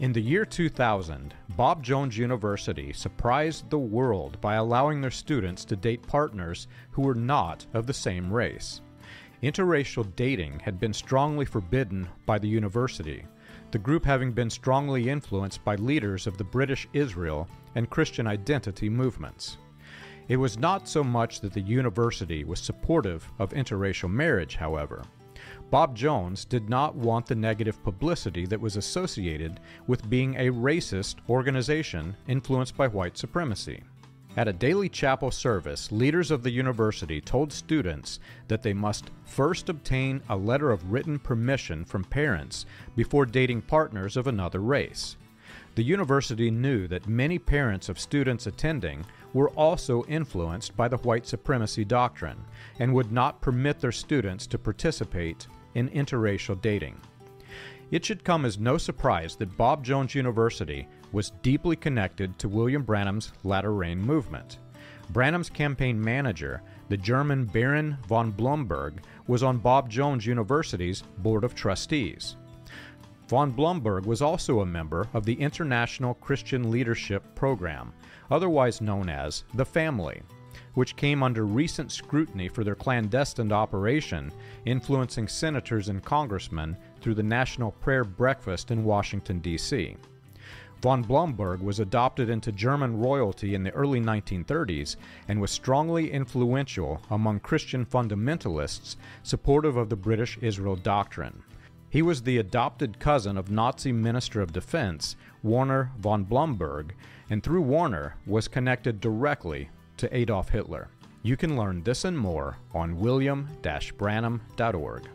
In the year 2000, Bob Jones University surprised the world by allowing their students to date partners who were not of the same race. Interracial dating had been strongly forbidden by the university, the group having been strongly influenced by leaders of the British Israel and Christian identity movements. It was not so much that the university was supportive of interracial marriage, however. Bob Jones did not want the negative publicity that was associated with being a racist organization influenced by white supremacy. At a daily chapel service, leaders of the university told students that they must first obtain a letter of written permission from parents before dating partners of another race. The university knew that many parents of students attending were also influenced by the white supremacy doctrine and would not permit their students to participate in interracial dating. It should come as no surprise that Bob Jones University was deeply connected to William Branham's latter rain movement. Branham's campaign manager, the German Baron von Blomberg, was on Bob Jones University's Board of Trustees. Von Blomberg was also a member of the International Christian Leadership Program, otherwise known as the Family, which came under recent scrutiny for their clandestine operation, influencing senators and congressmen through the National Prayer Breakfast in Washington, D.C. Von Blomberg was adopted into German royalty in the early 1930s and was strongly influential among Christian fundamentalists supportive of the British Israel Doctrine. He was the adopted cousin of Nazi Minister of Defense Werner von Blomberg, and through Werner was connected directly to Adolf Hitler. You can learn this and more on william-branham.org.